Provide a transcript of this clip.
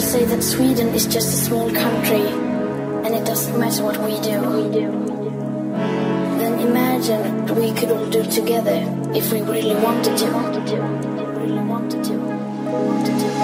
say that Sweden is just a small country and it doesn't matter what we do. Then imagine what we could all do together if we really wanted to. Really wanted to. Wanted to.